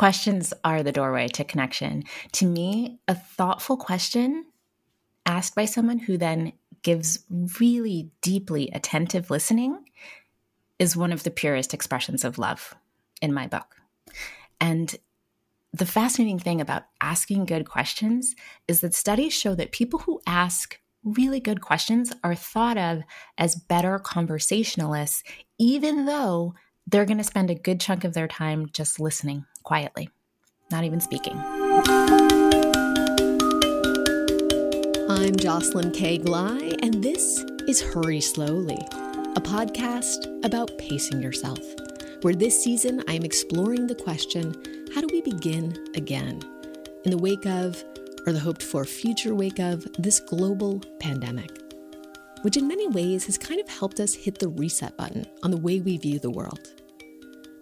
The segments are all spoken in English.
Questions are the doorway to connection. To me, a thoughtful question asked by someone who then gives really deeply attentive listening is one of the purest expressions of love in my book. And the fascinating thing about asking good questions is that studies show that people who ask really good questions are thought of as better conversationalists, even though they're going to spend a good chunk of their time just listening quietly, not even speaking. I'm Jocelyn K. Glei, and this is Hurry Slowly, a podcast about pacing yourself, where this season I'm exploring the question how do we begin again in the wake of, or the hoped for future wake of, this global pandemic, which in many ways has kind of helped us hit the reset button on the way we view the world.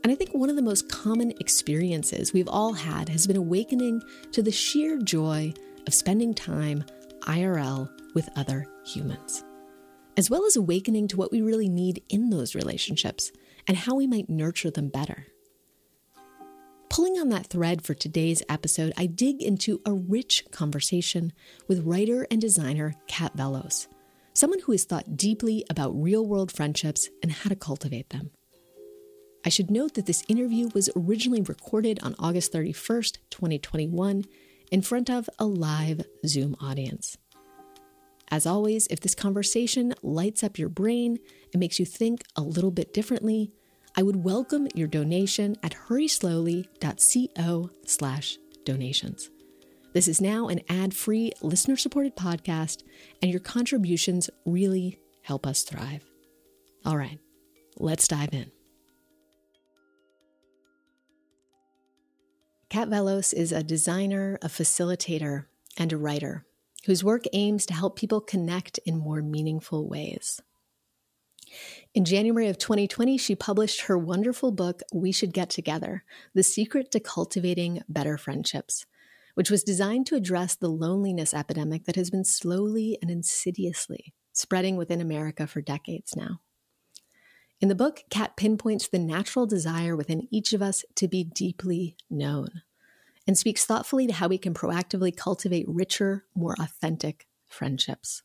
And I think one of the most common experiences we've all had has been awakening to the sheer joy of spending time IRL with other humans, as well as awakening to what we really need in those relationships and how we might nurture them better. Pulling on that thread for today's episode, I dig into a rich conversation with writer and designer Kat Vellos, someone who has thought deeply about real world friendships and how to cultivate them. I should note that this interview was originally recorded on August 31st, 2021, in front of a live Zoom audience. As always, if this conversation lights up your brain and makes you think a little bit differently, I would welcome your donation at hurryslowly.co slash donations. This is now an ad-free, listener-supported podcast, and your contributions really help us thrive. All right, let's dive in. Kat Vellos is a designer, a facilitator, and a writer whose work aims to help people connect in more meaningful ways. In January of 2020, she published her wonderful book, We Should Get Together The Secret to Cultivating Better Friendships, which was designed to address the loneliness epidemic that has been slowly and insidiously spreading within America for decades now. In the book, Kat pinpoints the natural desire within each of us to be deeply known and speaks thoughtfully to how we can proactively cultivate richer, more authentic friendships.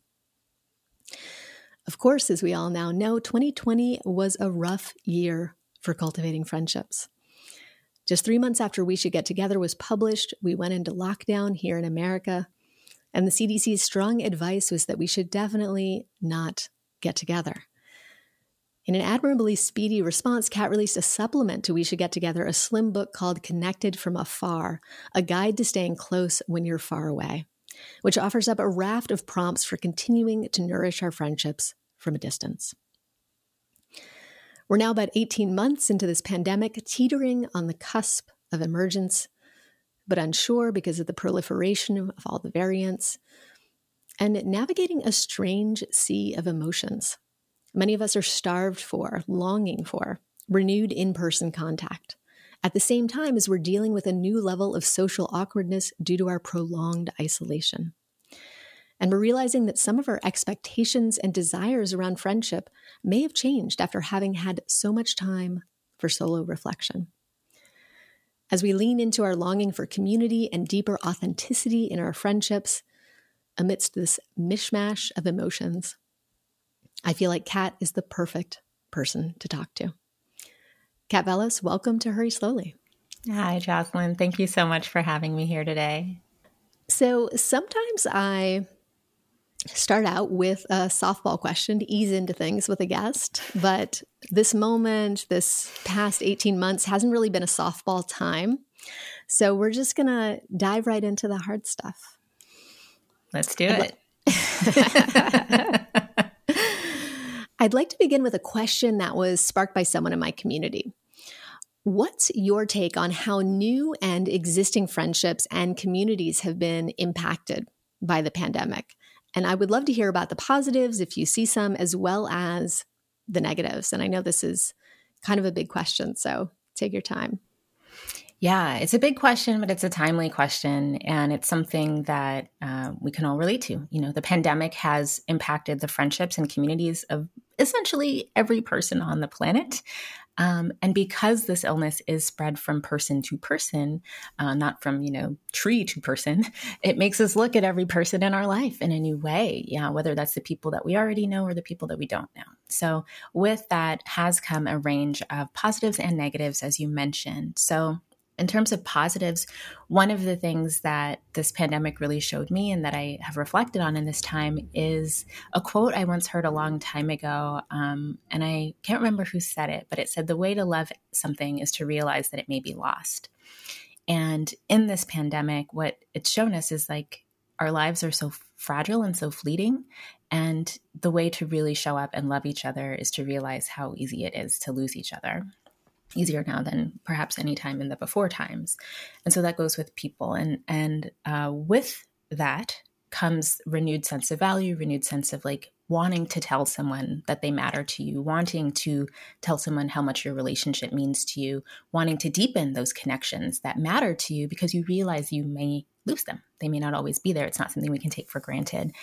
Of course, as we all now know, 2020 was a rough year for cultivating friendships. Just three months after We Should Get Together was published, we went into lockdown here in America. And the CDC's strong advice was that we should definitely not get together. In an admirably speedy response, Kat released a supplement to We Should Get Together, a slim book called Connected from Afar, a guide to staying close when you're far away, which offers up a raft of prompts for continuing to nourish our friendships from a distance. We're now about 18 months into this pandemic, teetering on the cusp of emergence, but unsure because of the proliferation of all the variants, and navigating a strange sea of emotions many of us are starved for, longing for renewed in person contact. At the same time as we're dealing with a new level of social awkwardness due to our prolonged isolation. And we're realizing that some of our expectations and desires around friendship may have changed after having had so much time for solo reflection. As we lean into our longing for community and deeper authenticity in our friendships, amidst this mishmash of emotions, I feel like Kat is the perfect person to talk to. Kat Vellos, welcome to Hurry Slowly. Hi, Jocelyn. Thank you so much for having me here today. So sometimes I start out with a softball question to ease into things with a guest, but this moment, this past 18 months, hasn't really been a softball time. So we're just going to dive right into the hard stuff. Let's do it. I'd like to begin with a question that was sparked by someone in my community. What's your take on how new and existing friendships and communities have been impacted by the pandemic? And I would love to hear about the positives, if you see some, as well as the negatives. And I know this is kind of a big question, so take your time. Yeah, it's a big question, but it's a timely question. And it's something that uh, we can all relate to. You know, the pandemic has impacted the friendships and communities of essentially every person on the planet. Um, and because this illness is spread from person to person, uh, not from, you know, tree to person, it makes us look at every person in our life in a new way. Yeah, whether that's the people that we already know or the people that we don't know. So, with that has come a range of positives and negatives, as you mentioned. So, in terms of positives, one of the things that this pandemic really showed me and that I have reflected on in this time is a quote I once heard a long time ago. Um, and I can't remember who said it, but it said, The way to love something is to realize that it may be lost. And in this pandemic, what it's shown us is like our lives are so fragile and so fleeting. And the way to really show up and love each other is to realize how easy it is to lose each other easier now than perhaps any time in the before times. And so that goes with people. And and uh, with that comes renewed sense of value renewed sense of like wanting to tell someone that they matter to you wanting to tell someone how much your relationship means to you wanting to deepen those connections that matter to you because you realize you may lose them. They may not always be there. It's not something we can take for granted.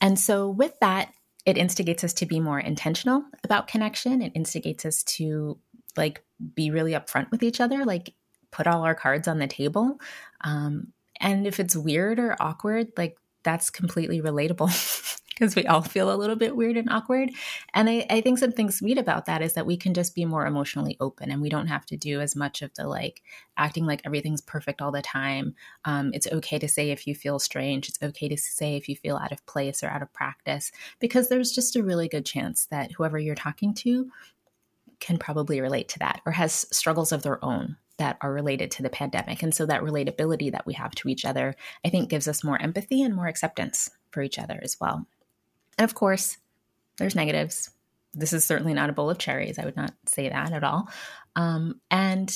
And so with that it instigates us to be more intentional about connection. It instigates us to like be really upfront with each other, like put all our cards on the table. Um, and if it's weird or awkward, like that's completely relatable because we all feel a little bit weird and awkward. And I, I, think something sweet about that is that we can just be more emotionally open and we don't have to do as much of the like acting like everything's perfect all the time. Um, it's okay to say if you feel strange. It's okay to say if you feel out of place or out of practice because there's just a really good chance that whoever you're talking to can probably relate to that or has struggles of their own that are related to the pandemic. And so that relatability that we have to each other, I think, gives us more empathy and more acceptance for each other as well. And of course, there's negatives. This is certainly not a bowl of cherries. I would not say that at all. Um, and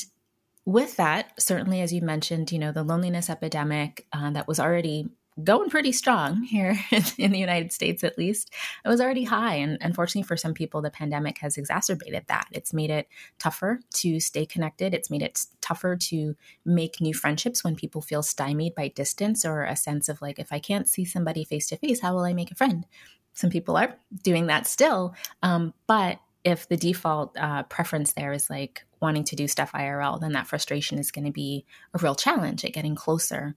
with that, certainly, as you mentioned, you know, the loneliness epidemic uh, that was already going pretty strong here in the United States, at least. It was already high. And unfortunately, for some people, the pandemic has exacerbated that. It's made it tougher to stay connected. It's made it tougher to make new friendships when people feel stymied by distance or a sense of like, if I can't see somebody face to face, how will I make a friend? Some people are doing that still. Um, but if the default uh, preference there is like wanting to do stuff IRL, then that frustration is going to be a real challenge at getting closer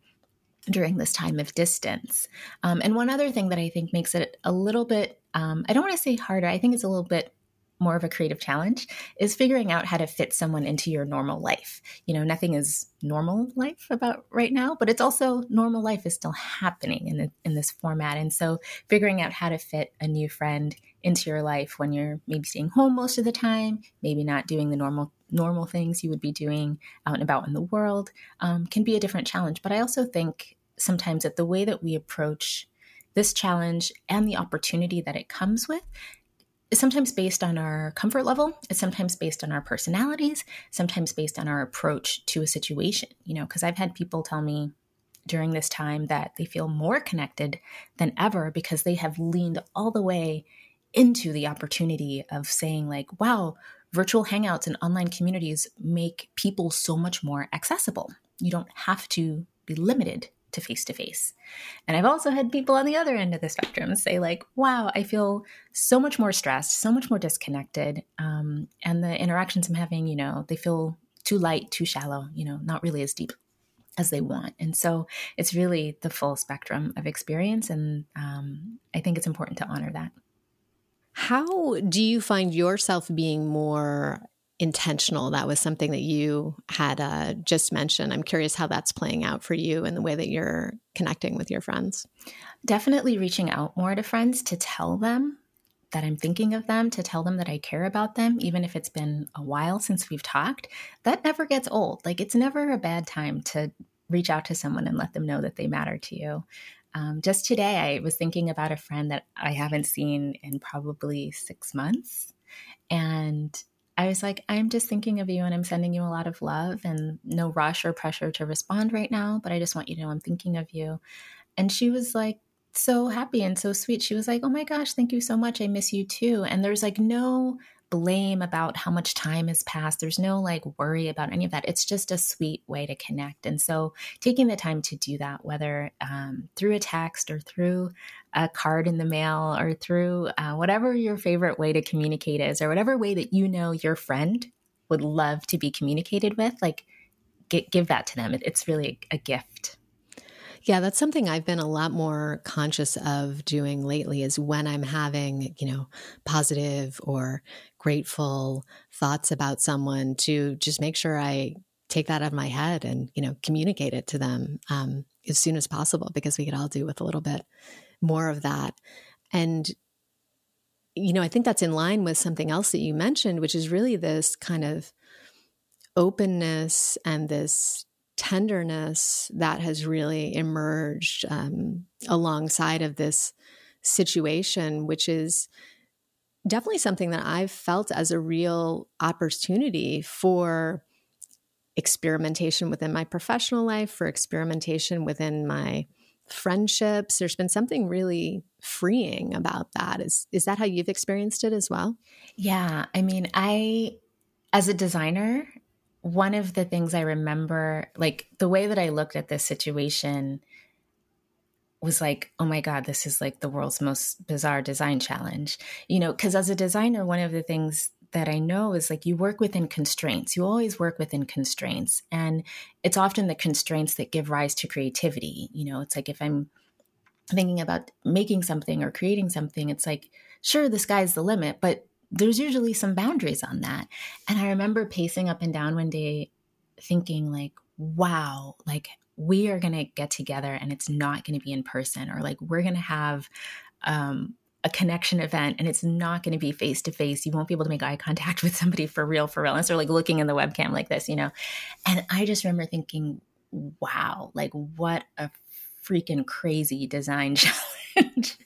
during this time of distance. Um, and one other thing that I think makes it a little bit, um, I don't want to say harder, I think it's a little bit more of a creative challenge is figuring out how to fit someone into your normal life. You know, nothing is normal life about right now, but it's also normal life is still happening in the, in this format. And so figuring out how to fit a new friend into your life when you're maybe staying home most of the time, maybe not doing the normal normal things you would be doing out and about in the world um, can be a different challenge. But I also think sometimes that the way that we approach this challenge and the opportunity that it comes with is sometimes based on our comfort level. It's sometimes based on our personalities, sometimes based on our approach to a situation, you know, because I've had people tell me during this time that they feel more connected than ever because they have leaned all the way into the opportunity of saying, like, wow, virtual hangouts and online communities make people so much more accessible. You don't have to be limited to face to face. And I've also had people on the other end of the spectrum say, like, wow, I feel so much more stressed, so much more disconnected. Um, and the interactions I'm having, you know, they feel too light, too shallow, you know, not really as deep as they want. And so it's really the full spectrum of experience. And um, I think it's important to honor that. How do you find yourself being more intentional. That was something that you had uh, just mentioned. I'm curious how that's playing out for you and the way that you're connecting with your friends. Definitely reaching out more to friends to tell them that I'm thinking of them, to tell them that I care about them, even if it's been a while since we've talked. That never gets old. Like, it's never a bad time to reach out to someone and let them know that they matter to you. Um, just today, I was thinking about a friend that I haven't seen in probably six months. And I was like, I'm just thinking of you and I'm sending you a lot of love and no rush or pressure to respond right now, but I just want you to know I'm thinking of you. And she was like, so happy and so sweet. She was like, Oh my gosh, thank you so much. I miss you too. And there's like no blame about how much time has passed. There's no like worry about any of that. It's just a sweet way to connect. And so taking the time to do that, whether um, through a text or through a card in the mail or through uh, whatever your favorite way to communicate is, or whatever way that you know your friend would love to be communicated with, like g- give that to them. It, it's really a gift. Yeah, that's something I've been a lot more conscious of doing lately is when I'm having, you know, positive or grateful thoughts about someone to just make sure I take that out of my head and, you know, communicate it to them um, as soon as possible because we could all do with a little bit more of that. And, you know, I think that's in line with something else that you mentioned, which is really this kind of openness and this tenderness that has really emerged um, alongside of this situation, which is definitely something that I've felt as a real opportunity for experimentation within my professional life, for experimentation within my friendships. There's been something really freeing about that. Is is that how you've experienced it as well? Yeah, I mean, I as a designer, one of the things I remember, like the way that I looked at this situation was like, oh my God, this is like the world's most bizarre design challenge. You know, because as a designer, one of the things that I know is like you work within constraints. You always work within constraints. And it's often the constraints that give rise to creativity. You know, it's like if I'm thinking about making something or creating something, it's like, sure, the sky's the limit, but there's usually some boundaries on that. And I remember pacing up and down one day thinking like, wow, like we are going to get together and it's not going to be in person or like we're going to have um, a connection event and it's not going to be face to face. You won't be able to make eye contact with somebody for real, for real. Unless they're like looking in the webcam like this, you know? And I just remember thinking, wow, like what a freaking crazy design challenge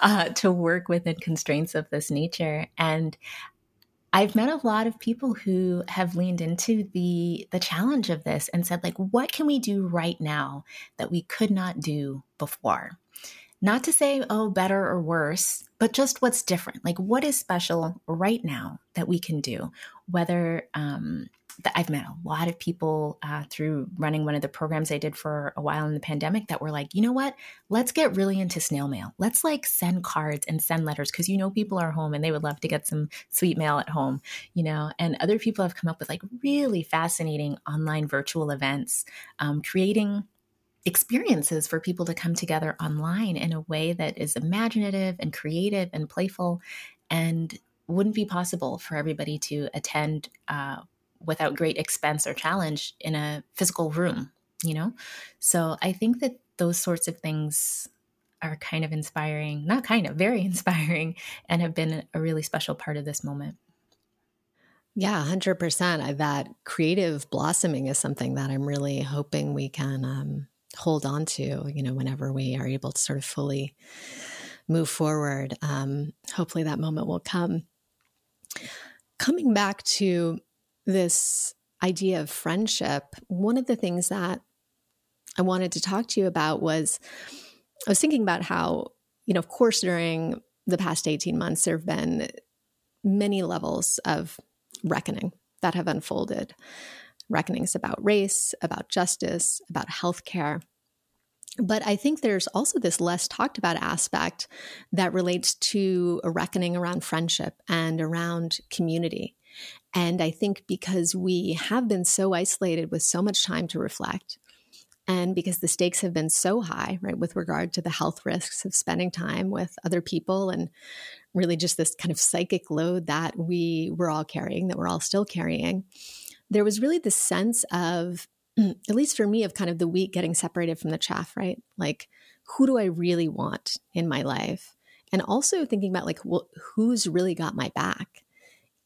uh, to work within constraints of this nature. And I've met a lot of people who have leaned into the the challenge of this and said like what can we do right now that we could not do before? Not to say oh better or worse, but just what's different. Like what is special right now that we can do? Whether um, I've met a lot of people uh, through running one of the programs I did for a while in the pandemic that were like, you know what? Let's get really into snail mail. Let's like send cards and send letters because you know people are home and they would love to get some sweet mail at home, you know. And other people have come up with like really fascinating online virtual events, um, creating experiences for people to come together online in a way that is imaginative and creative and playful and wouldn't be possible for everybody to attend uh, without great expense or challenge in a physical room, you know? So I think that those sorts of things are kind of inspiring, not kind of, very inspiring, and have been a really special part of this moment. Yeah, 100%. I, That creative blossoming is something that I'm really hoping we can um, hold on to, you know, whenever we are able to sort of fully move forward. Um, hopefully that moment will come. Coming back to this idea of friendship, one of the things that I wanted to talk to you about was I was thinking about how, you know, of course, during the past 18 months, there have been many levels of reckoning that have unfolded reckonings about race, about justice, about healthcare. But I think there's also this less talked about aspect that relates to a reckoning around friendship and around community. And I think because we have been so isolated with so much time to reflect, and because the stakes have been so high, right, with regard to the health risks of spending time with other people and really just this kind of psychic load that we were all carrying, that we're all still carrying, there was really this sense of, at least for me, of kind of the wheat getting separated from the chaff, right? Like, who do I really want in my life? And also thinking about, like, well, who's really got my back?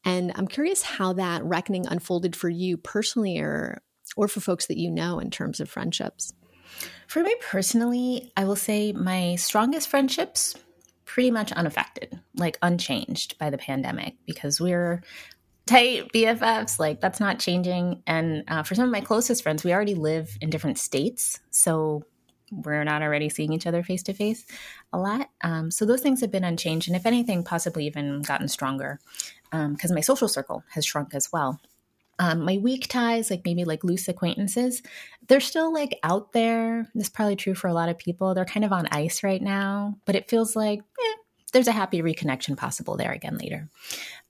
And I'm curious how that reckoning unfolded for you personally or or for folks that you know in terms of friendships. For me personally, I will say my strongest friendships pretty much unaffected, like unchanged by the pandemic because we're tight BFFs. Like that's not changing. And uh, for some of my closest friends, we already live in different states, so we're not already seeing each other face to face a lot. Um, so those things have been unchanged, and if anything, possibly even gotten stronger because um, my social circle has shrunk as well. Um, my weak ties, like maybe like loose acquaintances, they're still like out there. This is probably true for a lot of people. They're kind of on ice right now, but it feels like eh, there's a happy reconnection possible there again later.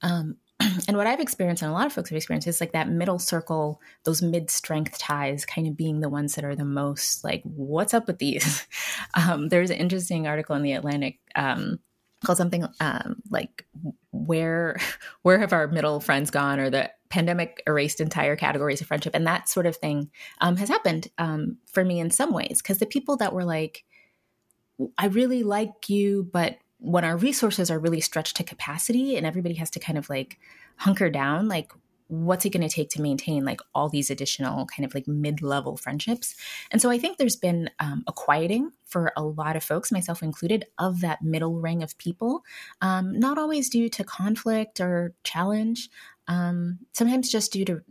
Um, and what I've experienced and a lot of folks have experienced is like that middle circle, those mid strength ties kind of being the ones that are the most like, what's up with these? Um, there's an interesting article in the Atlantic um, called something um, like where where have our middle friends gone or the pandemic erased entire categories of friendship and that sort of thing um, has happened um, for me in some ways because the people that were like i really like you but when our resources are really stretched to capacity and everybody has to kind of like hunker down like what's it going to take to maintain like all these additional kind of like mid-level friendships? And so i think there's been um, a quieting for a lot of folks myself included of that middle ring of people um, not always due to conflict or challenge um, sometimes just due to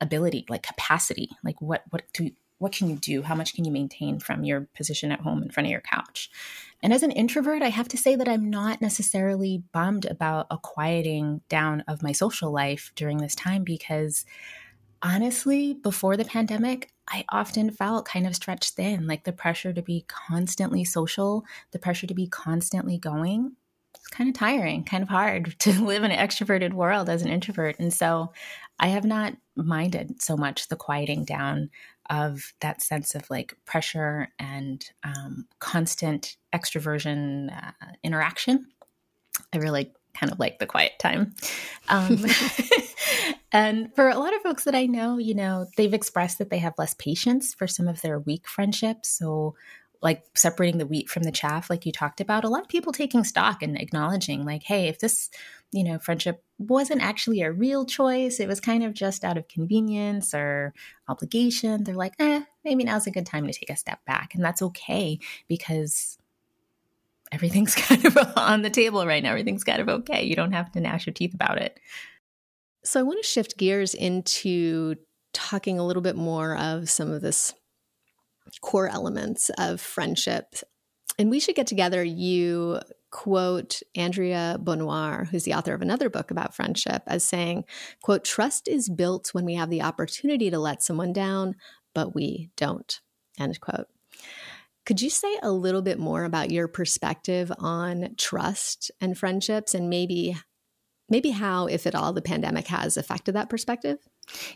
ability like capacity like what what do what can you do how much can you maintain from your position at home in front of your couch and as an introvert, I have to say that I'm not necessarily bummed about a quieting down of my social life during this time because honestly, before the pandemic, I often felt kind of stretched thin, like the pressure to be constantly social, the pressure to be constantly going. It's kind of tiring, kind of hard to live in an extroverted world as an introvert. And so I have not minded so much the quieting down of that sense of like pressure and um, constant extroversion uh, interaction. I really kind of like the quiet time. Um, and for a lot of folks that I know, you know, they've expressed that they have less patience for some of their weak friendships. So like separating the wheat from the chaff, like you talked about, a lot of people taking stock and acknowledging, like, hey, if this, you know, friendship wasn't actually a real choice, it was kind of just out of convenience or obligation, they're like, eh, maybe now's a good time to take a step back. And that's okay because everything's kind of on the table right now. Everything's kind of okay. You don't have to gnash your teeth about it. So I want to shift gears into talking a little bit more of some of this core elements of friendship. And we should get together. You quote Andrea Bonior, who's the author of another book about friendship, as saying, quote, trust is built when we have the opportunity to let someone down, but we don't, end quote. Could you say a little bit more about your perspective on trust and friendships and maybe maybe how if at all the pandemic has affected that perspective?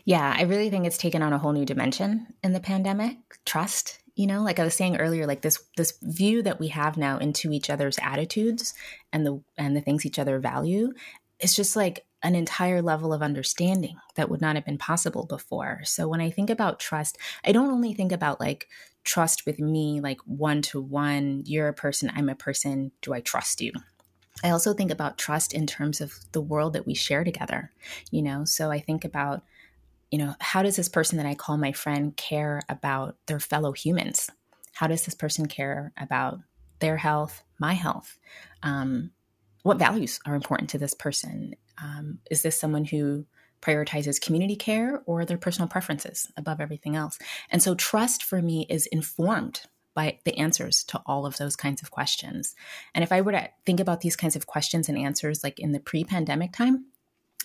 Yeah, I really think it's taken on a whole new dimension in the pandemic. Trust, you know, like I was saying earlier, like this this view that we have now into each other's attitudes and the and the things each other value. It's just like an entire level of understanding that would not have been possible before. So when I think about trust, I don't only think about like trust with me, like one to one, you're a person, I'm a person, do I trust you? I also think about trust in terms of the world that we share together, you know? So I think about you know, how does this person that I call my friend care about their fellow humans? How does this person care about their health, my health? Um, what values are important to this person? Um, is this someone who prioritizes community care or their personal preferences above everything else? And so, trust for me is informed by the answers to all of those kinds of questions. And if I were to think about these kinds of questions and answers like in the pre pandemic time,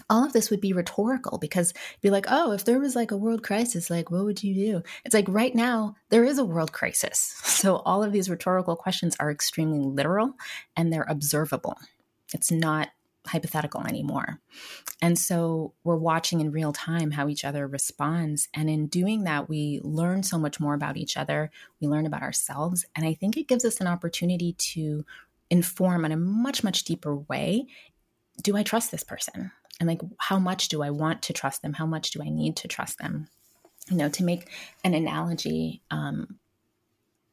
all of this would be rhetorical because be like, oh, if there was like a world crisis, like what would you do? It's like right now there is a world crisis. So all of these rhetorical questions are extremely literal and they're observable. It's not hypothetical anymore. And so we're watching in real time how each other responds. And in doing that, we learn so much more about each other. We learn about ourselves. And I think it gives us an opportunity to inform in a much, much deeper way do I trust this person? And like how much do i want to trust them? How much do i need to trust them? You know to make an analogy um,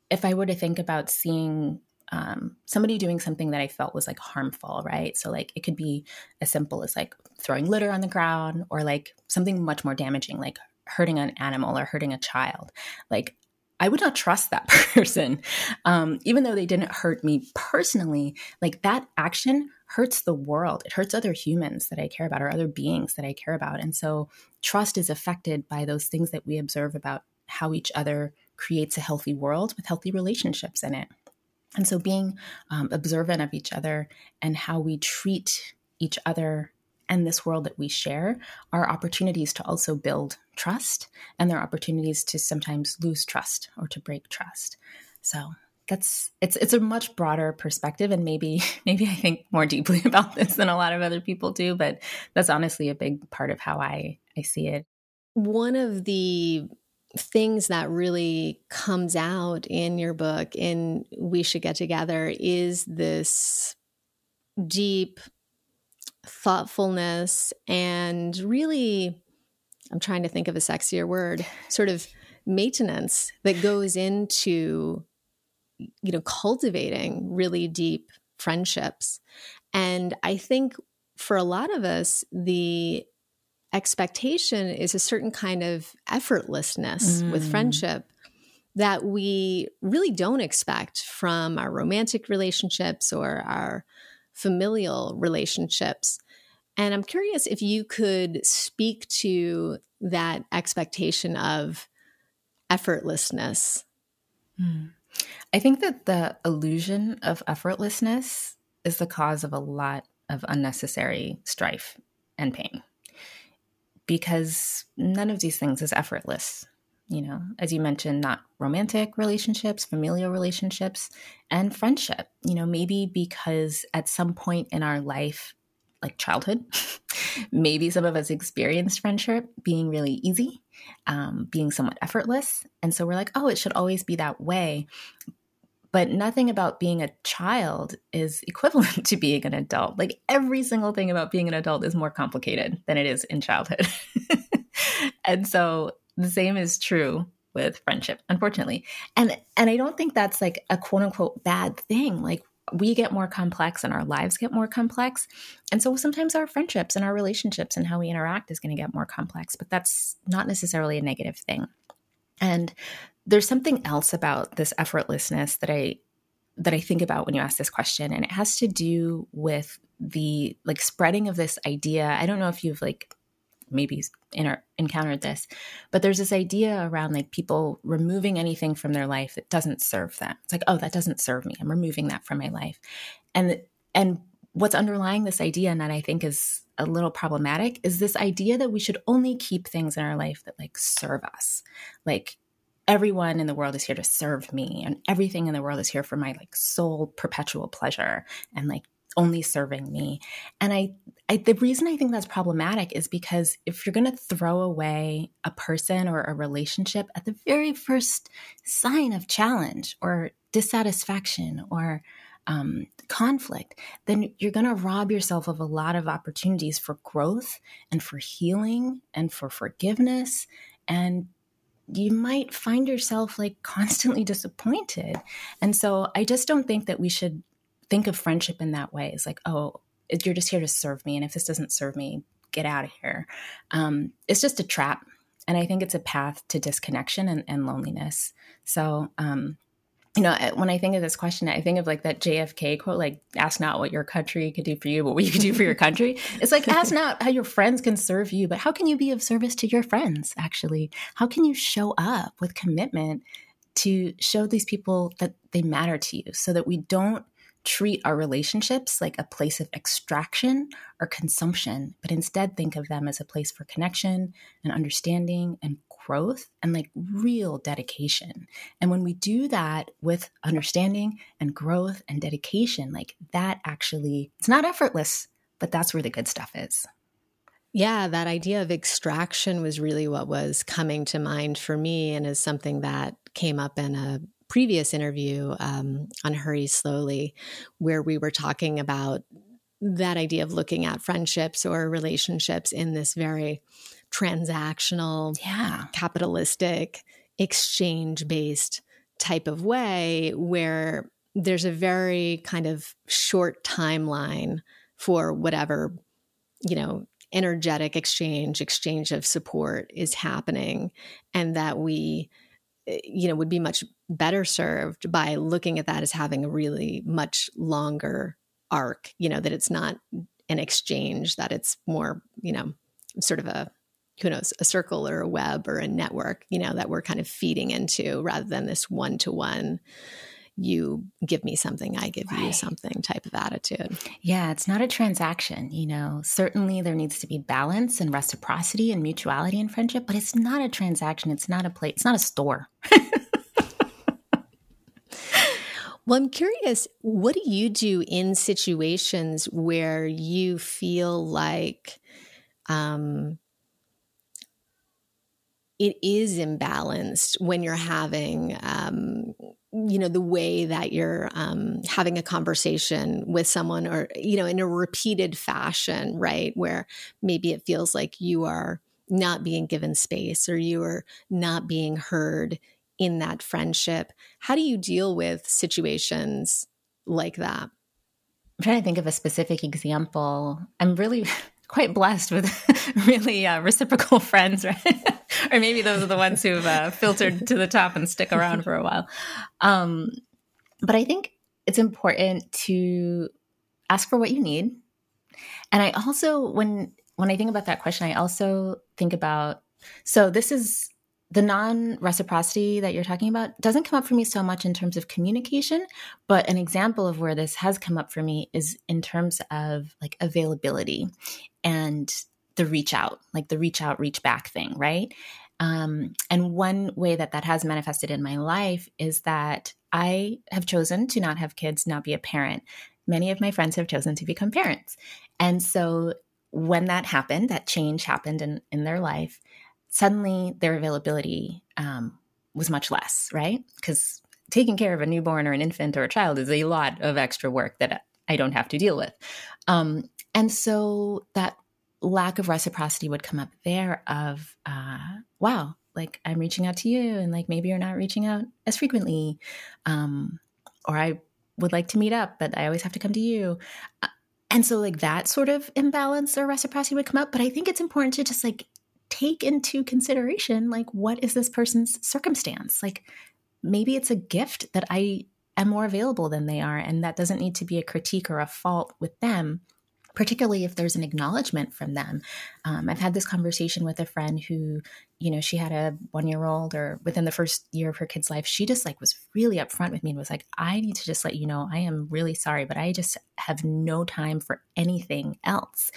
if i were to think about seeing um, somebody doing something that i felt was like harmful right? So like it could be as simple as like throwing litter on the ground or like something much more damaging like hurting an animal or hurting a child. Like I would not trust that person. Um, even though they didn't hurt me personally, like that action hurts the world. It hurts other humans that I care about or other beings that I care about. And so trust is affected by those things that we observe about how each other creates a healthy world with healthy relationships in it. And so being um, observant of each other and how we treat each other and this world that we share are opportunities to also build trust and there are opportunities to sometimes lose trust or to break trust. So that's it's it's a much broader perspective and maybe maybe I think more deeply about this than a lot of other people do, but that's honestly a big part of how I I see it. One of the things that really comes out in your book in We Should Get Together is this deep thoughtfulness and really I'm trying to think of a sexier word, sort of maintenance that goes into you know cultivating really deep friendships. And I think for a lot of us the expectation is a certain kind of effortlessness mm. with friendship that we really don't expect from our romantic relationships or our familial relationships. And I'm curious if you could speak to that expectation of effortlessness. Mm. I think that the illusion of effortlessness is the cause of a lot of unnecessary strife and pain because none of these things is effortless. You know, as you mentioned, not romantic relationships, familial relationships, and friendship. You know, maybe because at some point in our life, like childhood. Maybe some of us experienced friendship being really easy, um, being somewhat effortless. And so we're like, oh, it should always be that way. But nothing about being a child is equivalent to being an adult. Like every single thing about being an adult is more complicated than it is in childhood. and so the same is true with friendship unfortunately and and i don't think that's like a quote unquote bad thing like we get more complex and our lives get more complex. And so sometimes our friendships and our relationships and how we interact is going to get more complex, but that's not necessarily a negative thing. And there's something else about this effortlessness that I that I think about when you ask this question and it has to do with the like spreading of this idea. I don't know if you've like maybe inter- encountered this, but there's this idea around like people removing anything from their life that doesn't serve them. It's like, oh, that doesn't serve me. I'm removing that from my life. And and what's underlying this idea and that I think is a little problematic is this idea that we should only keep things in our life that like serve us. Like everyone in the world is here to serve me and everything in the world is here for my like sole perpetual pleasure and like only serving me. And I, I, the reason I think that's problematic is because if you're going to throw away a person or a relationship at the very first sign of challenge or dissatisfaction or um, conflict, then you're going to rob yourself of a lot of opportunities for growth and for healing and for forgiveness. And you might find yourself like constantly disappointed. And so I just don't think that we should think of friendship in that way. It's like, oh, you're just here to serve me. And if this doesn't serve me, get out of here. Um, it's just a trap. And I think it's a path to disconnection and, and loneliness. So, um, you know, when I think of this question, I think of like that JFK quote, like, ask not what your country could do for you, but what you could do for your country. It's like, ask not how your friends can serve you, but how can you be of service to your friends, actually? How can you show up with commitment to show these people that they matter to you so that we don't treat our relationships like a place of extraction or consumption, but instead think of them as a place for connection and understanding and growth and like real dedication. And when we do that with understanding and growth and dedication, like that actually, it's not effortless, but that's where the good stuff is. Yeah, that idea of extraction was really what was coming to mind for me and is something that came up in a previous interview um, on Hurry Slowly, where we were talking about that idea of looking at friendships or relationships in this very transactional, yeah. capitalistic, exchange based type of way where there's a very kind of short timeline for whatever, you know, energetic exchange, exchange of support is happening, and that we eh, you know would be much better served by looking at that as having a really much longer arc you know that it's not an exchange that it's more you know sort of a who knows, a circle or a web or a network, you know, that we're kind of feeding into rather than this one to one you give me something, I give right. you something type of attitude. Yeah, it's not a transaction. You know, certainly there needs to be balance and reciprocity and mutuality in friendship, but it's not a transaction. It's not a plate. It's not a store. well, I'm curious, what do you do in situations where you feel like um, it is imbalanced when you're having um, you know the way that you're um, having a conversation with someone or you know in a repeated fashion right? Where maybe it feels like you are not being given space or you are not being heard in that friendship. How do you deal with situations like that? I'm trying to think of a specific example. I'm really quite blessed with really uh, reciprocal friends, right? or maybe those are the ones who've uh, filtered to the top and stick around for a while. Um, but I think it's important to ask for what you need. And I also, when when I think about that question, I also think about so this is the non reciprocity that you're talking about doesn't come up for me so much in terms of communication, but an example of where this has come up for me is in terms of like availability and the reach out, like the reach out, reach back thing, right? Um, and one way that that has manifested in my life is that I have chosen to not have kids, not be a parent. Many of my friends have chosen to become parents. And so when that happened, that change happened in, in their life, suddenly their availability um, was much less, right? Because taking care of a newborn or an infant or a child is a lot of extra work that I don't have to deal with. Um, and so that lack of reciprocity would come up there of, uh, wow, like I'm reaching out to you and like maybe you're not reaching out as frequently. Um, or I would like to meet up, but I always have to come to you. Uh, and so like that sort of imbalance or reciprocity would come up. But I think it's important to just like take into consideration like what is this person's circumstance like maybe it's a gift that i am more available than they are and that doesn't need to be a critique or a fault with them particularly if there's an acknowledgement from them um, i've had this conversation with a friend who you know she had a one year old or within the first year of her kid's life she just like was really upfront with me and was like i need to just let you know i am really sorry but i just have no time for anything else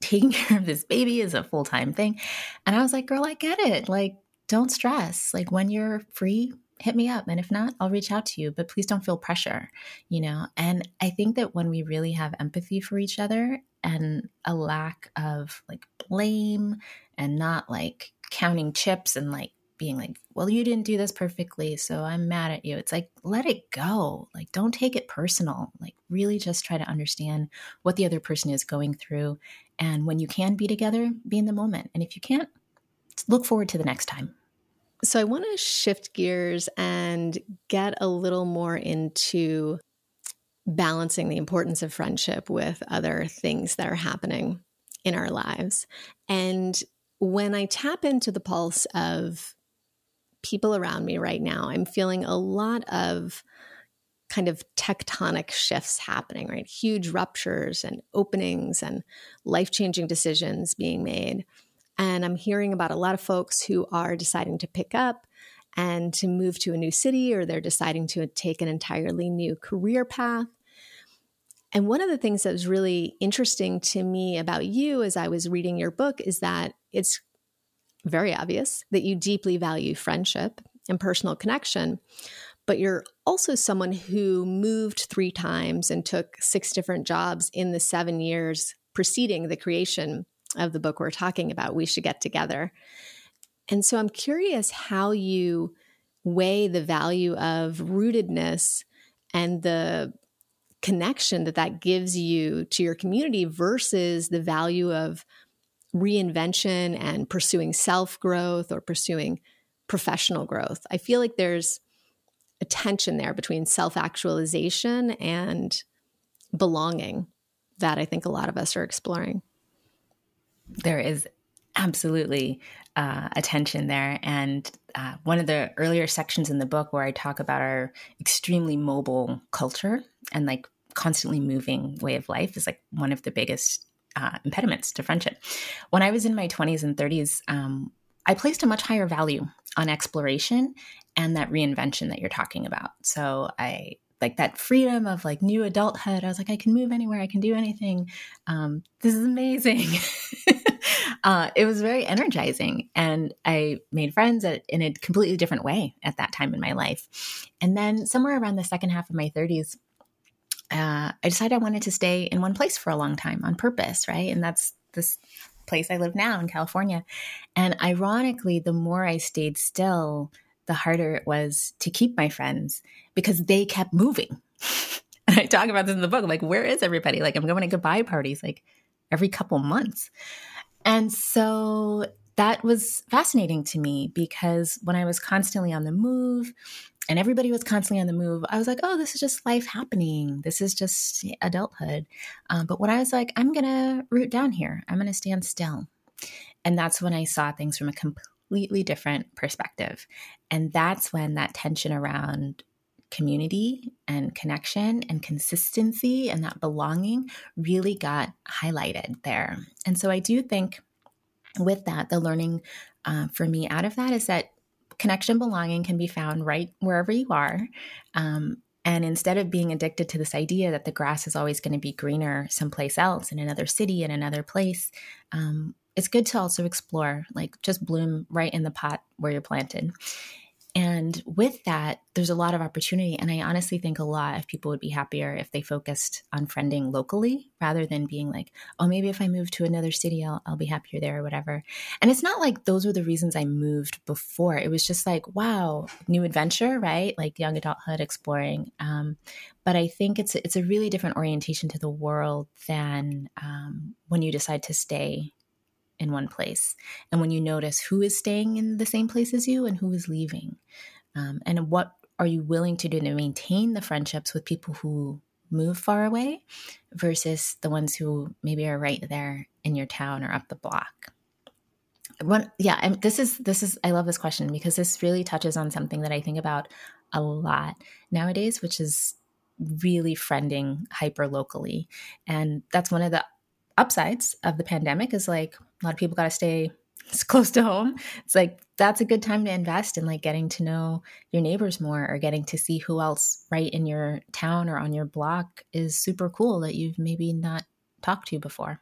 taking care of this baby is a full time thing. And I was like, girl, I get it. Like, don't stress. Like, when you're free, hit me up. And if not, I'll reach out to you, but please don't feel pressure, you know? And I think that when we really have empathy for each other and a lack of like blame and not like counting chips and like being like, well, you didn't do this perfectly, so I'm mad at you. It's like, let it go. Like, don't take it personal. Like, really just try to understand what the other person is going through. And when you can be together, be in the moment. And if you can't, look forward to the next time. So, I want to shift gears and get a little more into balancing the importance of friendship with other things that are happening in our lives. And when I tap into the pulse of people around me right now, I'm feeling a lot of kind of tectonic shifts happening, right? Huge ruptures and openings and life changing decisions being made. And I'm hearing about a lot of folks who are deciding to pick up and to move to a new city, or they're deciding to take an entirely new career path. And one of the things that was really interesting to me about you as I was reading your book is that it's very obvious that you deeply value friendship and personal connection, but you're also someone who moved three times and took six different jobs in the seven years preceding the creation of the book we're talking about, We Should Get Together. And so I'm curious how you weigh the value of rootedness and the connection that that gives you to your community versus the value of reinvention and pursuing self growth or pursuing professional growth. I feel like there's a tension there between self actualization and belonging that I think a lot of us are exploring. There is absolutely uh, a tension there. And uh, one of the earlier sections in the book where I talk about our extremely mobile culture and like constantly moving way of life is like one of the biggest uh, impediments to friendship. When I was in my 20s and 30s, um, I placed a much higher value on exploration and that reinvention that you're talking about. So I like that freedom of like new adulthood. I was like, I can move anywhere, I can do anything. Um, this is amazing. uh, it was very energizing, and I made friends at, in a completely different way at that time in my life. And then somewhere around the second half of my 30s, uh, I decided I wanted to stay in one place for a long time on purpose, right? And that's this place I live now in California. And ironically, the more I stayed still, the harder it was to keep my friends because they kept moving. and I talk about this in the book. I'm like, where is everybody? Like, I'm going to goodbye parties like every couple months. And so that was fascinating to me because when I was constantly on the move and everybody was constantly on the move, I was like, oh, this is just life happening. This is just adulthood. Um, but when I was like, I'm going to root down here, I'm going to stand still. And that's when I saw things from a completely different perspective. And that's when that tension around community and connection and consistency and that belonging really got highlighted there. And so I do think with that, the learning uh, for me out of that is that connection belonging can be found right wherever you are. Um, and instead of being addicted to this idea that the grass is always going to be greener someplace else in another city, in another place, um, it's good to also explore, like just bloom right in the pot where you're planted. And with that, there's a lot of opportunity. And I honestly think a lot of people would be happier if they focused on friending locally rather than being like, oh, maybe if I move to another city, I'll, I'll be happier there or whatever. And it's not like those were the reasons I moved before. It was just like, wow, new adventure, right? Like young adulthood exploring. Um, but I think it's, it's a really different orientation to the world than um, when you decide to stay in one place. And when you notice who is staying in the same place as you and who is leaving, um, and what are you willing to do to maintain the friendships with people who move far away versus the ones who maybe are right there in your town or up the block. One, yeah, and this is this is I love this question because this really touches on something that I think about a lot nowadays, which is really friending hyper locally, and that's one of the upsides of the pandemic is like a lot of people got to stay close to home. It's like that's a good time to invest in like getting to know your neighbors more or getting to see who else right in your town or on your block is super cool that you've maybe not talked to before.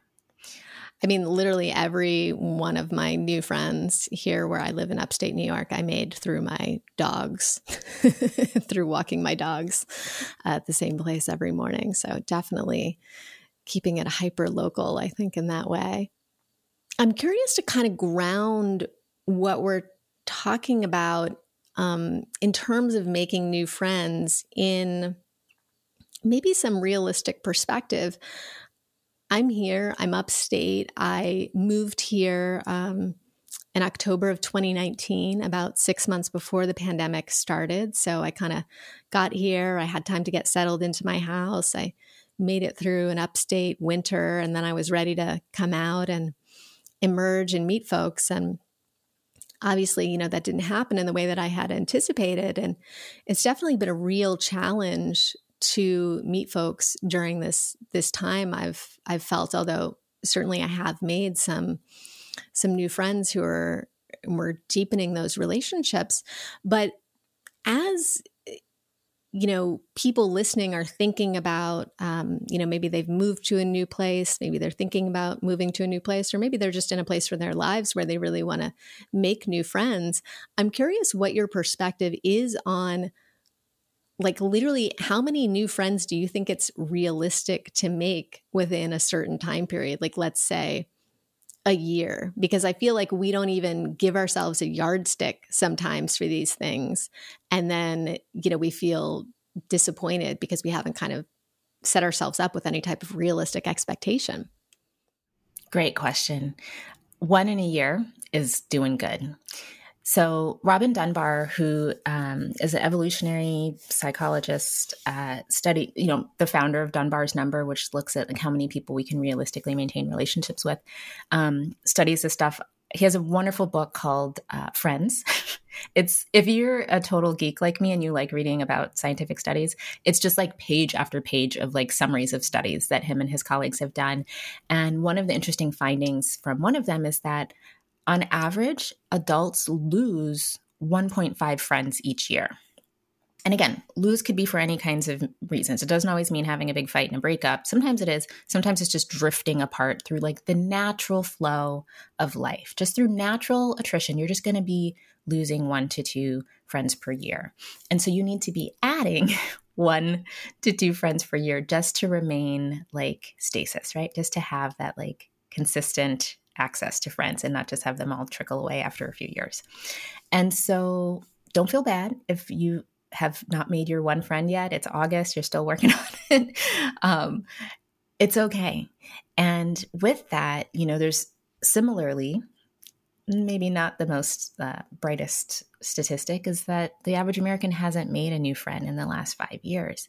I mean, literally every one of my new friends here where I live in upstate New York, I made through my dogs, through walking my dogs uh, at the same place every morning. So definitely keeping it hyper local, I think, in that way. I'm curious to kind of ground what we're talking about um, in terms of making new friends in maybe some realistic perspective. I'm here, I'm upstate. I moved here um, in October of 2019, about six months before the pandemic started. So I kind of got here. I had time to get settled into my house. I made it through an upstate winter and then I was ready to come out and emerge and meet folks. And obviously you know that didn't happen in the way that I had anticipated. And it's definitely been a real challenge to meet folks during this this time I've I've felt although certainly I have made some some new friends who are we're deepening those relationships. But as you know people listening are thinking about um, you know maybe they've moved to a new place maybe they're thinking about moving to a new place or maybe they're just in a place for their lives where they really want to make new friends. I'm curious what your perspective is on like literally how many new friends do you think it's realistic to make within a certain time period? Like let's say a year because I feel like we don't even give ourselves a yardstick sometimes for these things. And then, you know, we feel disappointed because we haven't kind of set ourselves up with any type of realistic expectation. Great question. One in a year is doing good. So, Robin Dunbar, who um, is an evolutionary psychologist, uh, study, you know, the founder of Dunbar's number, which looks at like how many people we can realistically maintain relationships with, um, studies this stuff he has a wonderful book called uh, Friends. it's if you're a total geek like me and you like reading about scientific studies, it's just like page after page of like summaries of studies that him and his colleagues have done. And one of the interesting findings from one of them is that on average, adults lose 1.5 friends each year. And again, lose could be for any kinds of reasons. It doesn't always mean having a big fight and a breakup. Sometimes it is. Sometimes it's just drifting apart through like the natural flow of life. Just through natural attrition, you're just going to be losing one to two friends per year. And so you need to be adding one to two friends per year just to remain like stasis, right? Just to have that like consistent access to friends and not just have them all trickle away after a few years. And so don't feel bad if you have not made your one friend yet. It's August, you're still working on it. Um, it's okay. And with that, you know, there's similarly, maybe not the most uh, brightest statistic is that the average American hasn't made a new friend in the last five years.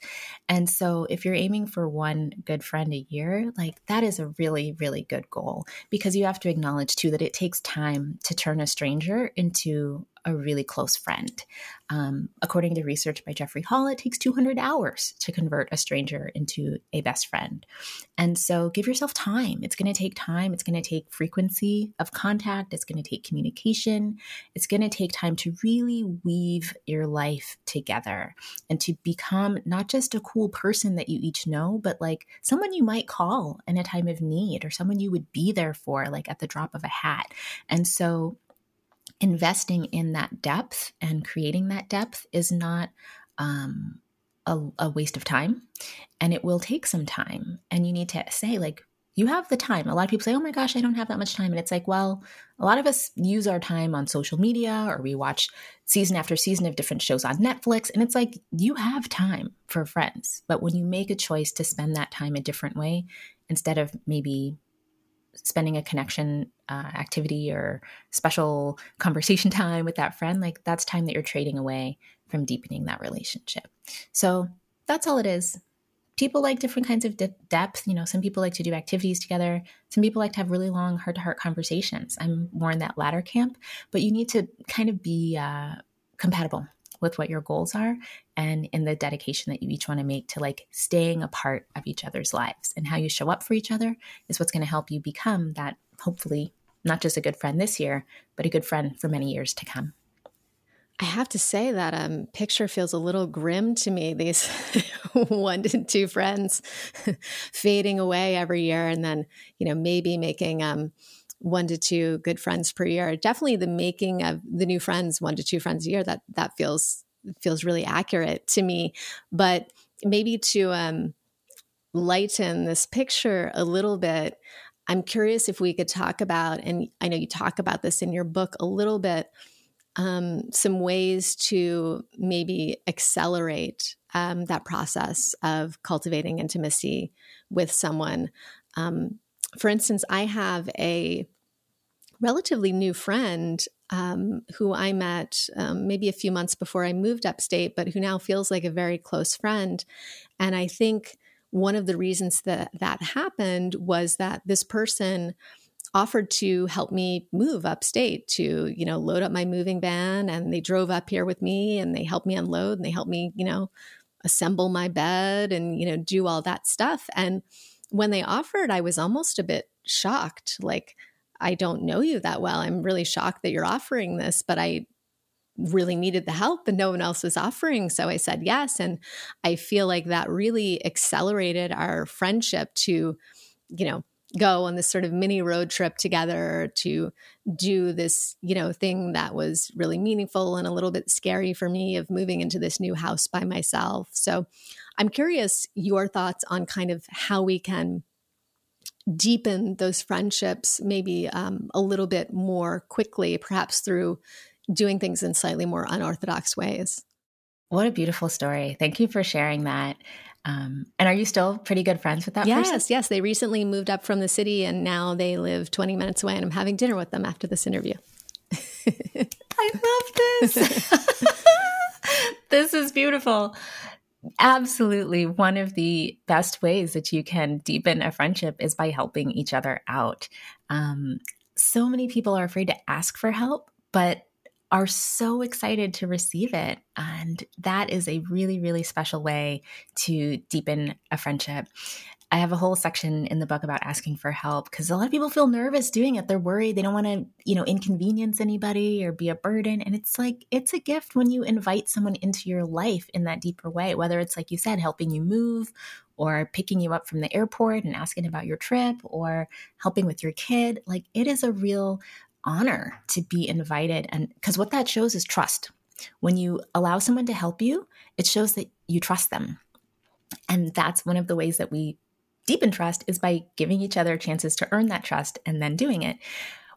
And so, if you're aiming for one good friend a year, like that is a really, really good goal because you have to acknowledge too that it takes time to turn a stranger into a really close friend. Um, according to research by Jeffrey Hall, it takes 200 hours to convert a stranger into a best friend. And so give yourself time. It's going to take time. It's going to take frequency of contact. It's going to take communication. It's going to take time to really weave your life together and to become not just a cool person that you each know, but like someone you might call in a time of need or someone you would be there for, like at the drop of a hat. And so investing in that depth and creating that depth is not um, a, a waste of time and it will take some time. And you need to say, like, you have the time. A lot of people say, oh my gosh, I don't have that much time. And it's like, well, a lot of us use our time on social media or we watch season after season of different shows on Netflix. And it's like, you have time for friends. But when you make a choice to spend that time a different way, instead of maybe spending a connection uh, activity or special conversation time with that friend, like that's time that you're trading away from deepening that relationship. So that's all it is. People like different kinds of de- depth. You know, some people like to do activities together. Some people like to have really long heart to heart conversations. I'm more in that latter camp, but you need to kind of be uh, compatible with what your goals are and in the dedication that you each want to make to like staying a part of each other's lives and how you show up for each other is what's going to help you become that hopefully not just a good friend this year but a good friend for many years to come I have to say that um, picture feels a little grim to me. These one to two friends fading away every year, and then you know maybe making um, one to two good friends per year. Definitely the making of the new friends, one to two friends a year. That that feels feels really accurate to me. But maybe to um, lighten this picture a little bit, I'm curious if we could talk about, and I know you talk about this in your book a little bit, um, some ways to maybe accelerate um, that process of cultivating intimacy with someone. Um, for instance, I have a relatively new friend um, who I met um, maybe a few months before I moved upstate, but who now feels like a very close friend. And I think one of the reasons that that happened was that this person offered to help me move upstate to you know load up my moving van and they drove up here with me and they helped me unload and they helped me you know assemble my bed and you know do all that stuff and when they offered i was almost a bit shocked like I don't know you that well. I'm really shocked that you're offering this, but I really needed the help and no one else was offering. So I said yes. And I feel like that really accelerated our friendship to, you know, go on this sort of mini road trip together to do this, you know, thing that was really meaningful and a little bit scary for me of moving into this new house by myself. So I'm curious your thoughts on kind of how we can deepen those friendships maybe um, a little bit more quickly, perhaps through doing things in slightly more unorthodox ways. What a beautiful story. Thank you for sharing that. Um, and are you still pretty good friends with that yes, person? Yes, They recently moved up from the city and now they live 20 minutes away, and I'm having dinner with them after this interview. I love this. this is beautiful. Absolutely. One of the best ways that you can deepen a friendship is by helping each other out. Um, so many people are afraid to ask for help, but are so excited to receive it. And that is a really, really special way to deepen a friendship. I have a whole section in the book about asking for help because a lot of people feel nervous doing it. They're worried. They don't want to, you know, inconvenience anybody or be a burden. And it's like, it's a gift when you invite someone into your life in that deeper way, whether it's like you said, helping you move or picking you up from the airport and asking about your trip or helping with your kid. Like it is a real honor to be invited. And because what that shows is trust. When you allow someone to help you, it shows that you trust them. And that's one of the ways that we deepen trust is by giving each other chances to earn that trust and then doing it.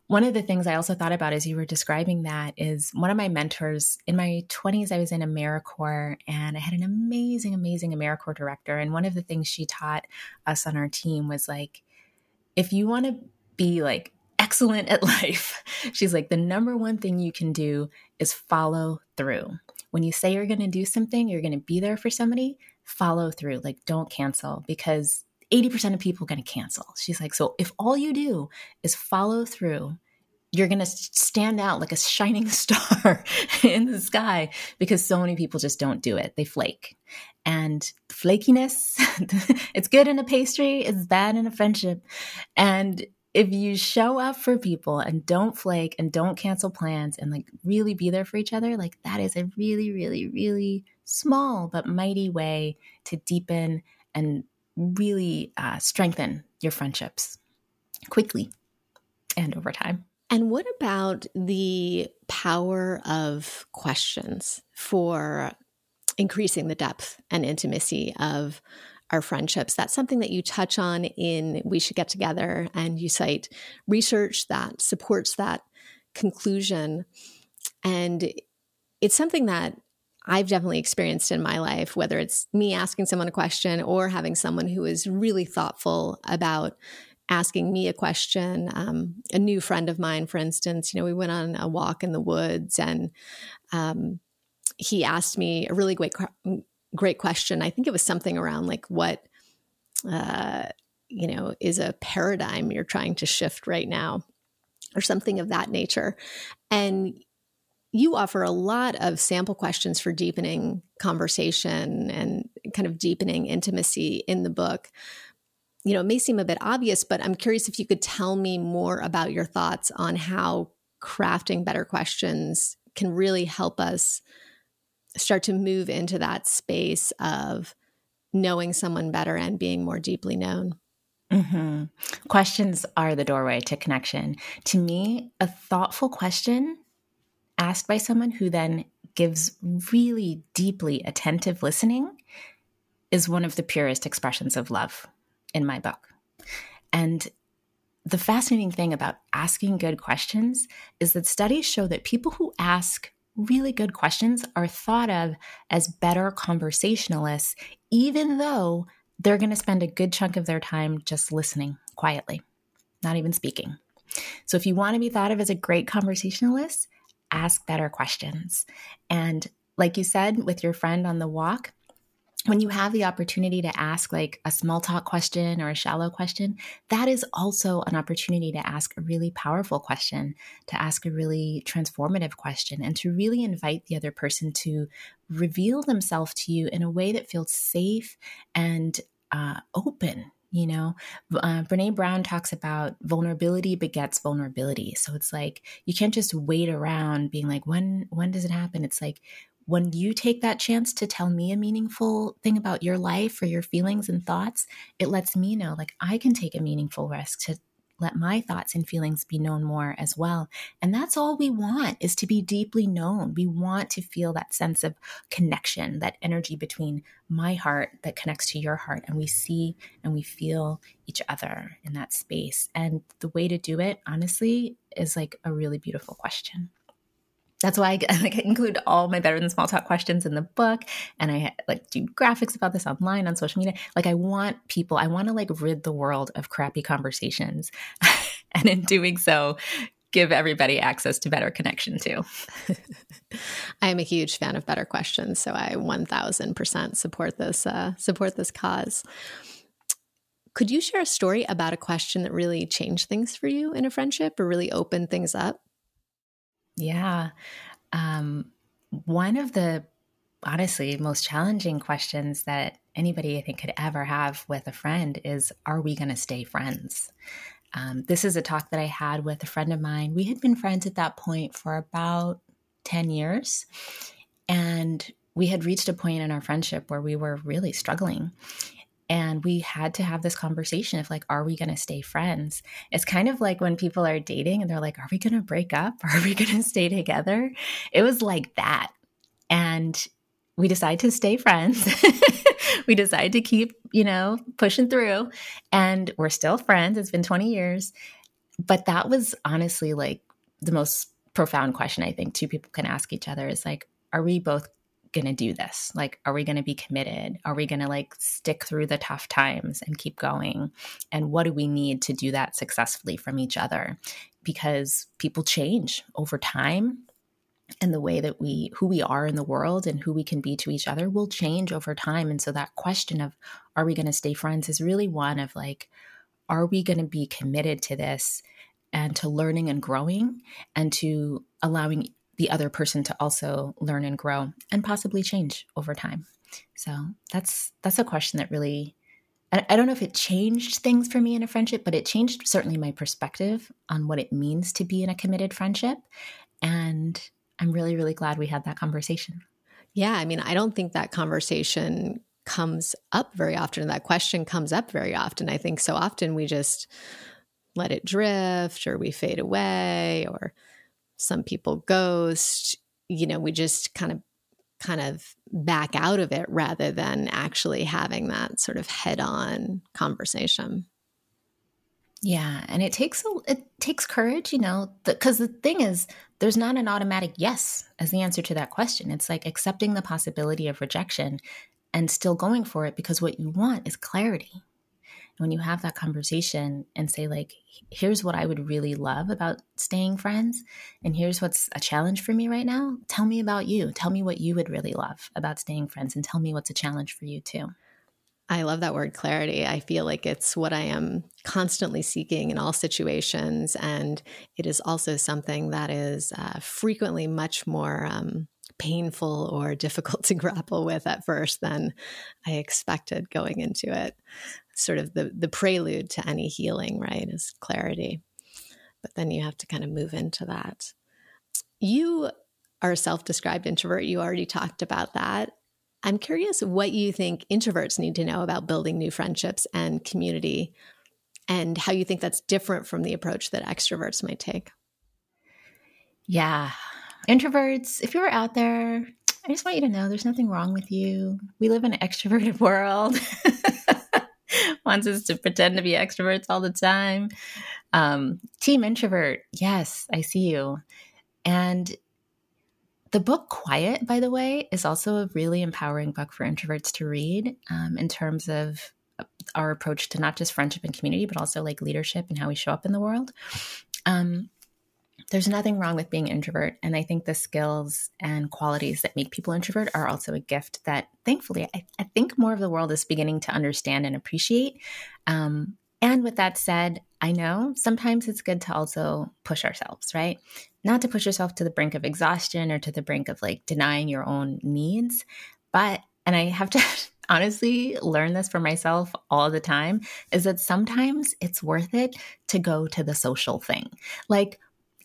One of the things I also thought about as you were describing that is one of my mentors in my 20s, I was in AmeriCorps and I had an amazing, amazing AmeriCorps director. And one of the things she taught us on our team was like, if you want to be like excellent at life, she's like, the number one thing you can do is follow through. When you say you're going to do something, you're going to be there for somebody, follow through. Like, don't cancel because 80% of people are going to cancel. She's like, so if all you do is follow through, you're going to stand out like a shining star in the sky because so many people just don't do it. They flake. And flakiness, it's good in a pastry, it's bad in a friendship. And if you show up for people and don't flake and don't cancel plans and like really be there for each other, like that is a really, really, really small but mighty way to deepen and really uh, strengthen your friendships quickly and over time. And what about the power of questions for increasing the depth and intimacy of our friendships? That's something that you touch on in We Should Get Together, and you cite research that supports that conclusion. And it's something that I've definitely experienced in my life, whether it's me asking someone a question or having someone who is really thoughtful about asking me a question. Um, a new friend of mine, for instance, you know, we went on a walk in the woods and um, he asked me a really great, great question. I think it was something around like what, uh, you know, is a paradigm you're trying to shift right now or something of that nature. And you offer a lot of sample questions for deepening conversation and kind of deepening intimacy in the book. You know, it may seem a bit obvious, but I'm curious if you could tell me more about your thoughts on how crafting better questions can really help us start to move into that space of knowing someone better and being more deeply known. Mm-hmm. Questions are the doorway to connection. To me, a thoughtful question asked by someone who then gives really deeply attentive listening is one of the purest expressions of love in my book. And the fascinating thing about asking good questions is that studies show that people who ask really good questions are thought of as better conversationalists, even though they're going to spend a good chunk of their time just listening quietly, not even speaking. So, if you want to be thought of as a great conversationalist, ask better questions. And like you said with your friend on the walk, when you have the opportunity to ask like a small talk question or a shallow question, that is also an opportunity to ask a really powerful question, to ask a really transformative question, and to really invite the other person to reveal themselves to you in a way that feels safe and uh, open you know? Uh, Brené Brown talks about vulnerability begets vulnerability. So it's like you can't just wait around being like when when does it happen? It's like when you take that chance to tell me a meaningful thing about your life or your feelings and thoughts it lets me know like i can take a meaningful risk to let my thoughts and feelings be known more as well. And that's all we want is to be deeply known. We want to feel that sense of connection, that energy between my heart that connects to your heart. And we see and we feel each other in that space. And the way to do it, honestly, is like a really beautiful question that's why I like include all my better than small talk questions in the book, and I like do graphics about this online on social media. Like I want people, I want to like rid the world of crappy conversations, and in doing so, give everybody access to better connection too. I am a huge fan of better questions, so I one thousand percent support this uh, support this cause. Could you share a story about a question that really changed things for you in a friendship or really opened things up? Yeah. Um, one of the honestly most challenging questions that anybody I think could ever have with a friend is Are we going to stay friends? Um, this is a talk that I had with a friend of mine. We had been friends at that point for about 10 years. And we had reached a point in our friendship where we were really struggling. And we had to have this conversation of like, are we going to stay friends? It's kind of like when people are dating and they're like, are we going to break up? Are we going to stay together? It was like that. And we decided to stay friends. we decided to keep, you know, pushing through. And we're still friends. It's been 20 years. But that was honestly like the most profound question I think two people can ask each other is like, are we both going to do this? Like, are we going to be committed? Are we going to like stick through the tough times and keep going? And what do we need to do that successfully from each other? Because people change over time and the way that we who we are in the world and who we can be to each other will change over time and so that question of are we going to stay friends is really one of like are we going to be committed to this and to learning and growing and to allowing the other person to also learn and grow and possibly change over time so that's that's a question that really I don't know if it changed things for me in a friendship, but it changed certainly my perspective on what it means to be in a committed friendship. And I'm really, really glad we had that conversation. Yeah. I mean, I don't think that conversation comes up very often. That question comes up very often. I think so often we just let it drift or we fade away or some people ghost. You know, we just kind of kind of back out of it rather than actually having that sort of head on conversation. Yeah, and it takes a, it takes courage, you know, because the, the thing is, there's not an automatic yes as the answer to that question. It's like accepting the possibility of rejection and still going for it because what you want is clarity. When you have that conversation and say like, here's what I would really love about staying friends, and here's what's a challenge for me right now. Tell me about you. Tell me what you would really love about staying friends, and tell me what's a challenge for you too. I love that word clarity. I feel like it's what I am constantly seeking in all situations. And it is also something that is uh, frequently much more um, painful or difficult to grapple with at first than I expected going into it. Sort of the, the prelude to any healing, right, is clarity. But then you have to kind of move into that. You are a self described introvert. You already talked about that. I'm curious what you think introverts need to know about building new friendships and community and how you think that's different from the approach that extroverts might take. Yeah. Introverts, if you're out there, I just want you to know there's nothing wrong with you. We live in an extroverted world. Wants us to pretend to be extroverts all the time. Um, team introvert, yes, I see you. And the book Quiet, by the way, is also a really empowering book for introverts to read um, in terms of uh, our approach to not just friendship and community, but also like leadership and how we show up in the world. Um, there's nothing wrong with being introvert. And I think the skills and qualities that make people introvert are also a gift that thankfully I, I think more of the world is beginning to understand and appreciate. Um, and with that said, I know sometimes it's good to also push ourselves, right? Not to push yourself to the brink of exhaustion or to the brink of like denying your own needs, but, and I have to honestly learn this for myself all the time, is that sometimes it's worth it to go to the social thing. Like,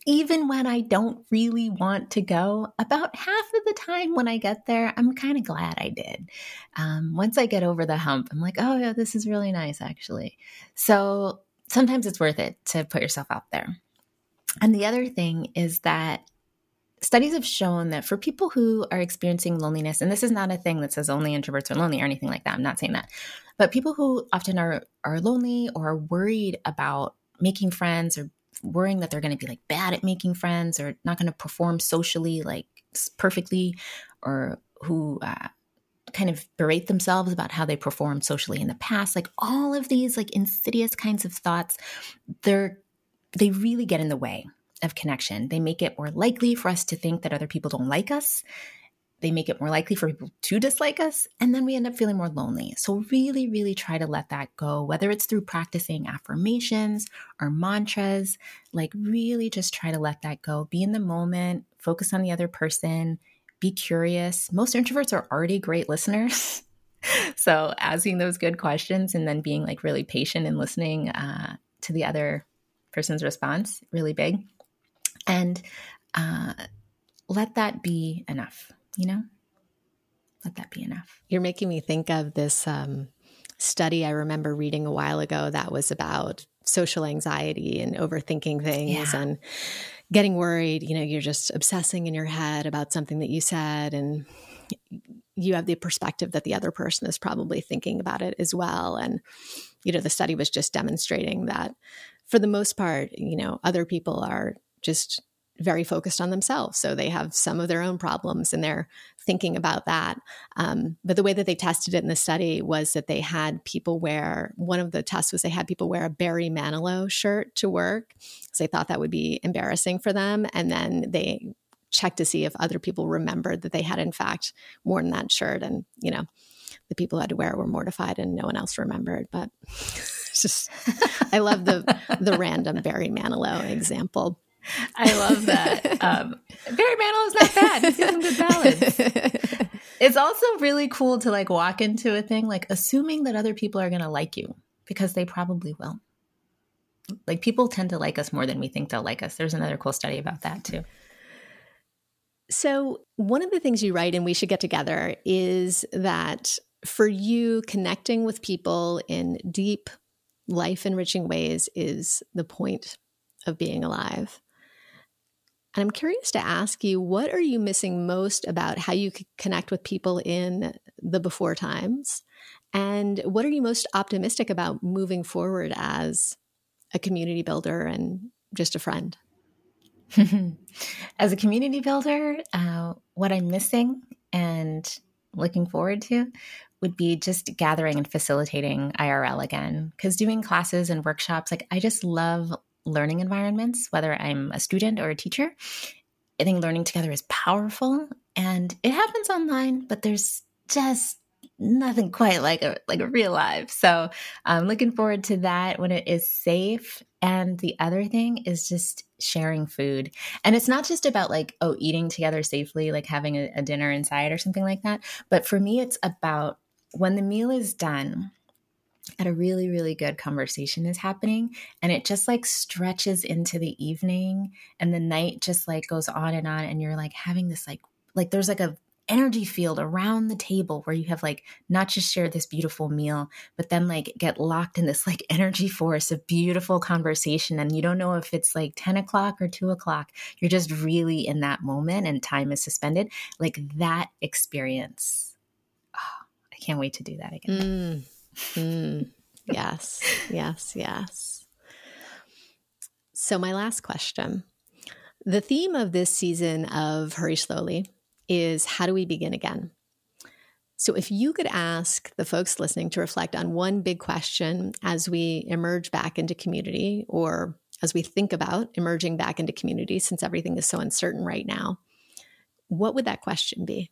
even when I don't really want to go, about half of the time when I get there, I'm kind of glad I did. Um, once I get over the hump, I'm like, oh, yeah, this is really nice, actually. So sometimes it's worth it to put yourself out there. And the other thing is that studies have shown that for people who are experiencing loneliness, and this is not a thing that says only introverts are lonely or anything like that, I'm not saying that, but people who often are, are lonely or are worried about making friends or worrying that they're going to be like bad at making friends or not going to perform socially like perfectly or who uh, kind of berate themselves about how they performed socially in the past like all of these like insidious kinds of thoughts they're they really get in the way of connection. They make it more likely for us to think that other people don't like us they make it more likely for people to dislike us, and then we end up feeling more lonely. So, really, really try to let that go, whether it's through practicing affirmations or mantras, like really just try to let that go. Be in the moment, focus on the other person, be curious. Most introverts are already great listeners. so, asking those good questions and then being like really patient and listening uh, to the other person's response, really big. And uh, let that be enough you know? Let that be enough. You're making me think of this um, study I remember reading a while ago that was about social anxiety and overthinking things yeah. and getting worried. You know, you're just obsessing in your head about something that you said, and you have the perspective that the other person is probably thinking about it as well. And, you know, the study was just demonstrating that for the most part, you know, other people are just very focused on themselves. So they have some of their own problems and they're thinking about that. Um, but the way that they tested it in the study was that they had people wear one of the tests was they had people wear a Barry Manilow shirt to work because they thought that would be embarrassing for them. And then they checked to see if other people remembered that they had, in fact, worn that shirt. And, you know, the people who had to wear it were mortified and no one else remembered. But just, I love the, the random Barry Manilow example. I love that. Um, Barry Manilow is not bad. He's some good ballads. It's also really cool to like walk into a thing like assuming that other people are going to like you because they probably will. Like people tend to like us more than we think they'll like us. There's another cool study about that too. So, one of the things you write, and we should get together, is that for you, connecting with people in deep, life enriching ways is the point of being alive. And I'm curious to ask you, what are you missing most about how you connect with people in the before times? And what are you most optimistic about moving forward as a community builder and just a friend? as a community builder, uh, what I'm missing and looking forward to would be just gathering and facilitating IRL again. Because doing classes and workshops, like I just love learning environments, whether I'm a student or a teacher. I think learning together is powerful and it happens online, but there's just nothing quite like a like a real life. So I'm looking forward to that when it is safe. And the other thing is just sharing food. And it's not just about like, oh, eating together safely, like having a, a dinner inside or something like that. But for me, it's about when the meal is done, and a really really good conversation is happening and it just like stretches into the evening and the night just like goes on and on and you're like having this like like there's like a energy field around the table where you have like not just shared this beautiful meal but then like get locked in this like energy force of beautiful conversation and you don't know if it's like 10 o'clock or 2 o'clock. You're just really in that moment and time is suspended. Like that experience. Oh, i can't wait to do that again. Mm. Mm, yes, yes, yes. So, my last question the theme of this season of Hurry Slowly is how do we begin again? So, if you could ask the folks listening to reflect on one big question as we emerge back into community, or as we think about emerging back into community, since everything is so uncertain right now, what would that question be?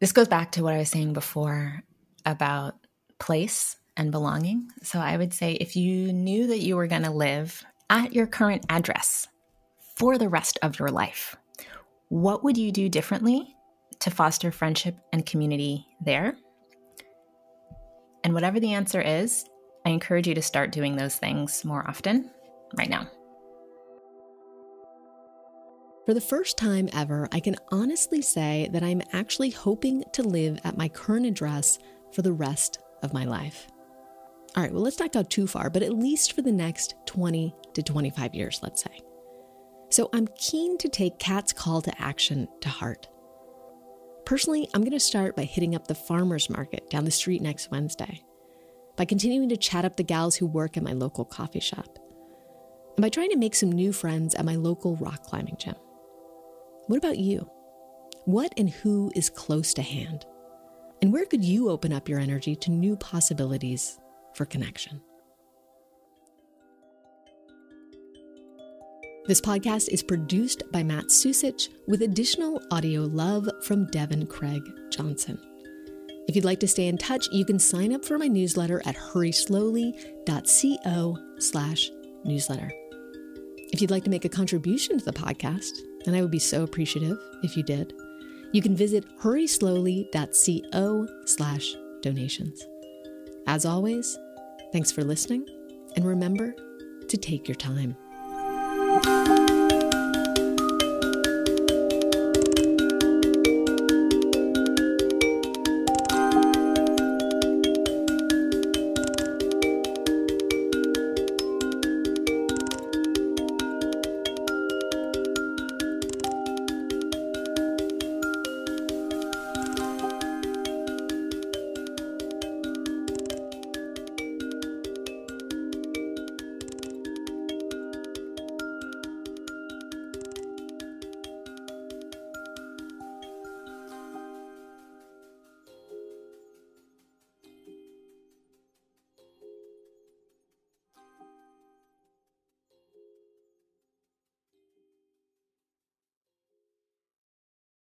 This goes back to what I was saying before about place and belonging. So I would say if you knew that you were going to live at your current address for the rest of your life, what would you do differently to foster friendship and community there? And whatever the answer is, I encourage you to start doing those things more often right now. For the first time ever, I can honestly say that I'm actually hoping to live at my current address for the rest of my life. All right, well, let's not go too far, but at least for the next 20 to 25 years, let's say. So I'm keen to take Kat's call to action to heart. Personally, I'm going to start by hitting up the farmer's market down the street next Wednesday, by continuing to chat up the gals who work at my local coffee shop, and by trying to make some new friends at my local rock climbing gym. What about you? What and who is close to hand? And where could you open up your energy to new possibilities for connection? This podcast is produced by Matt Susich with additional audio love from Devin Craig Johnson. If you'd like to stay in touch, you can sign up for my newsletter at hurryslowly.co slash newsletter. If you'd like to make a contribution to the podcast, and I would be so appreciative if you did, you can visit hurryslowly.co slash donations. As always, thanks for listening, and remember to take your time.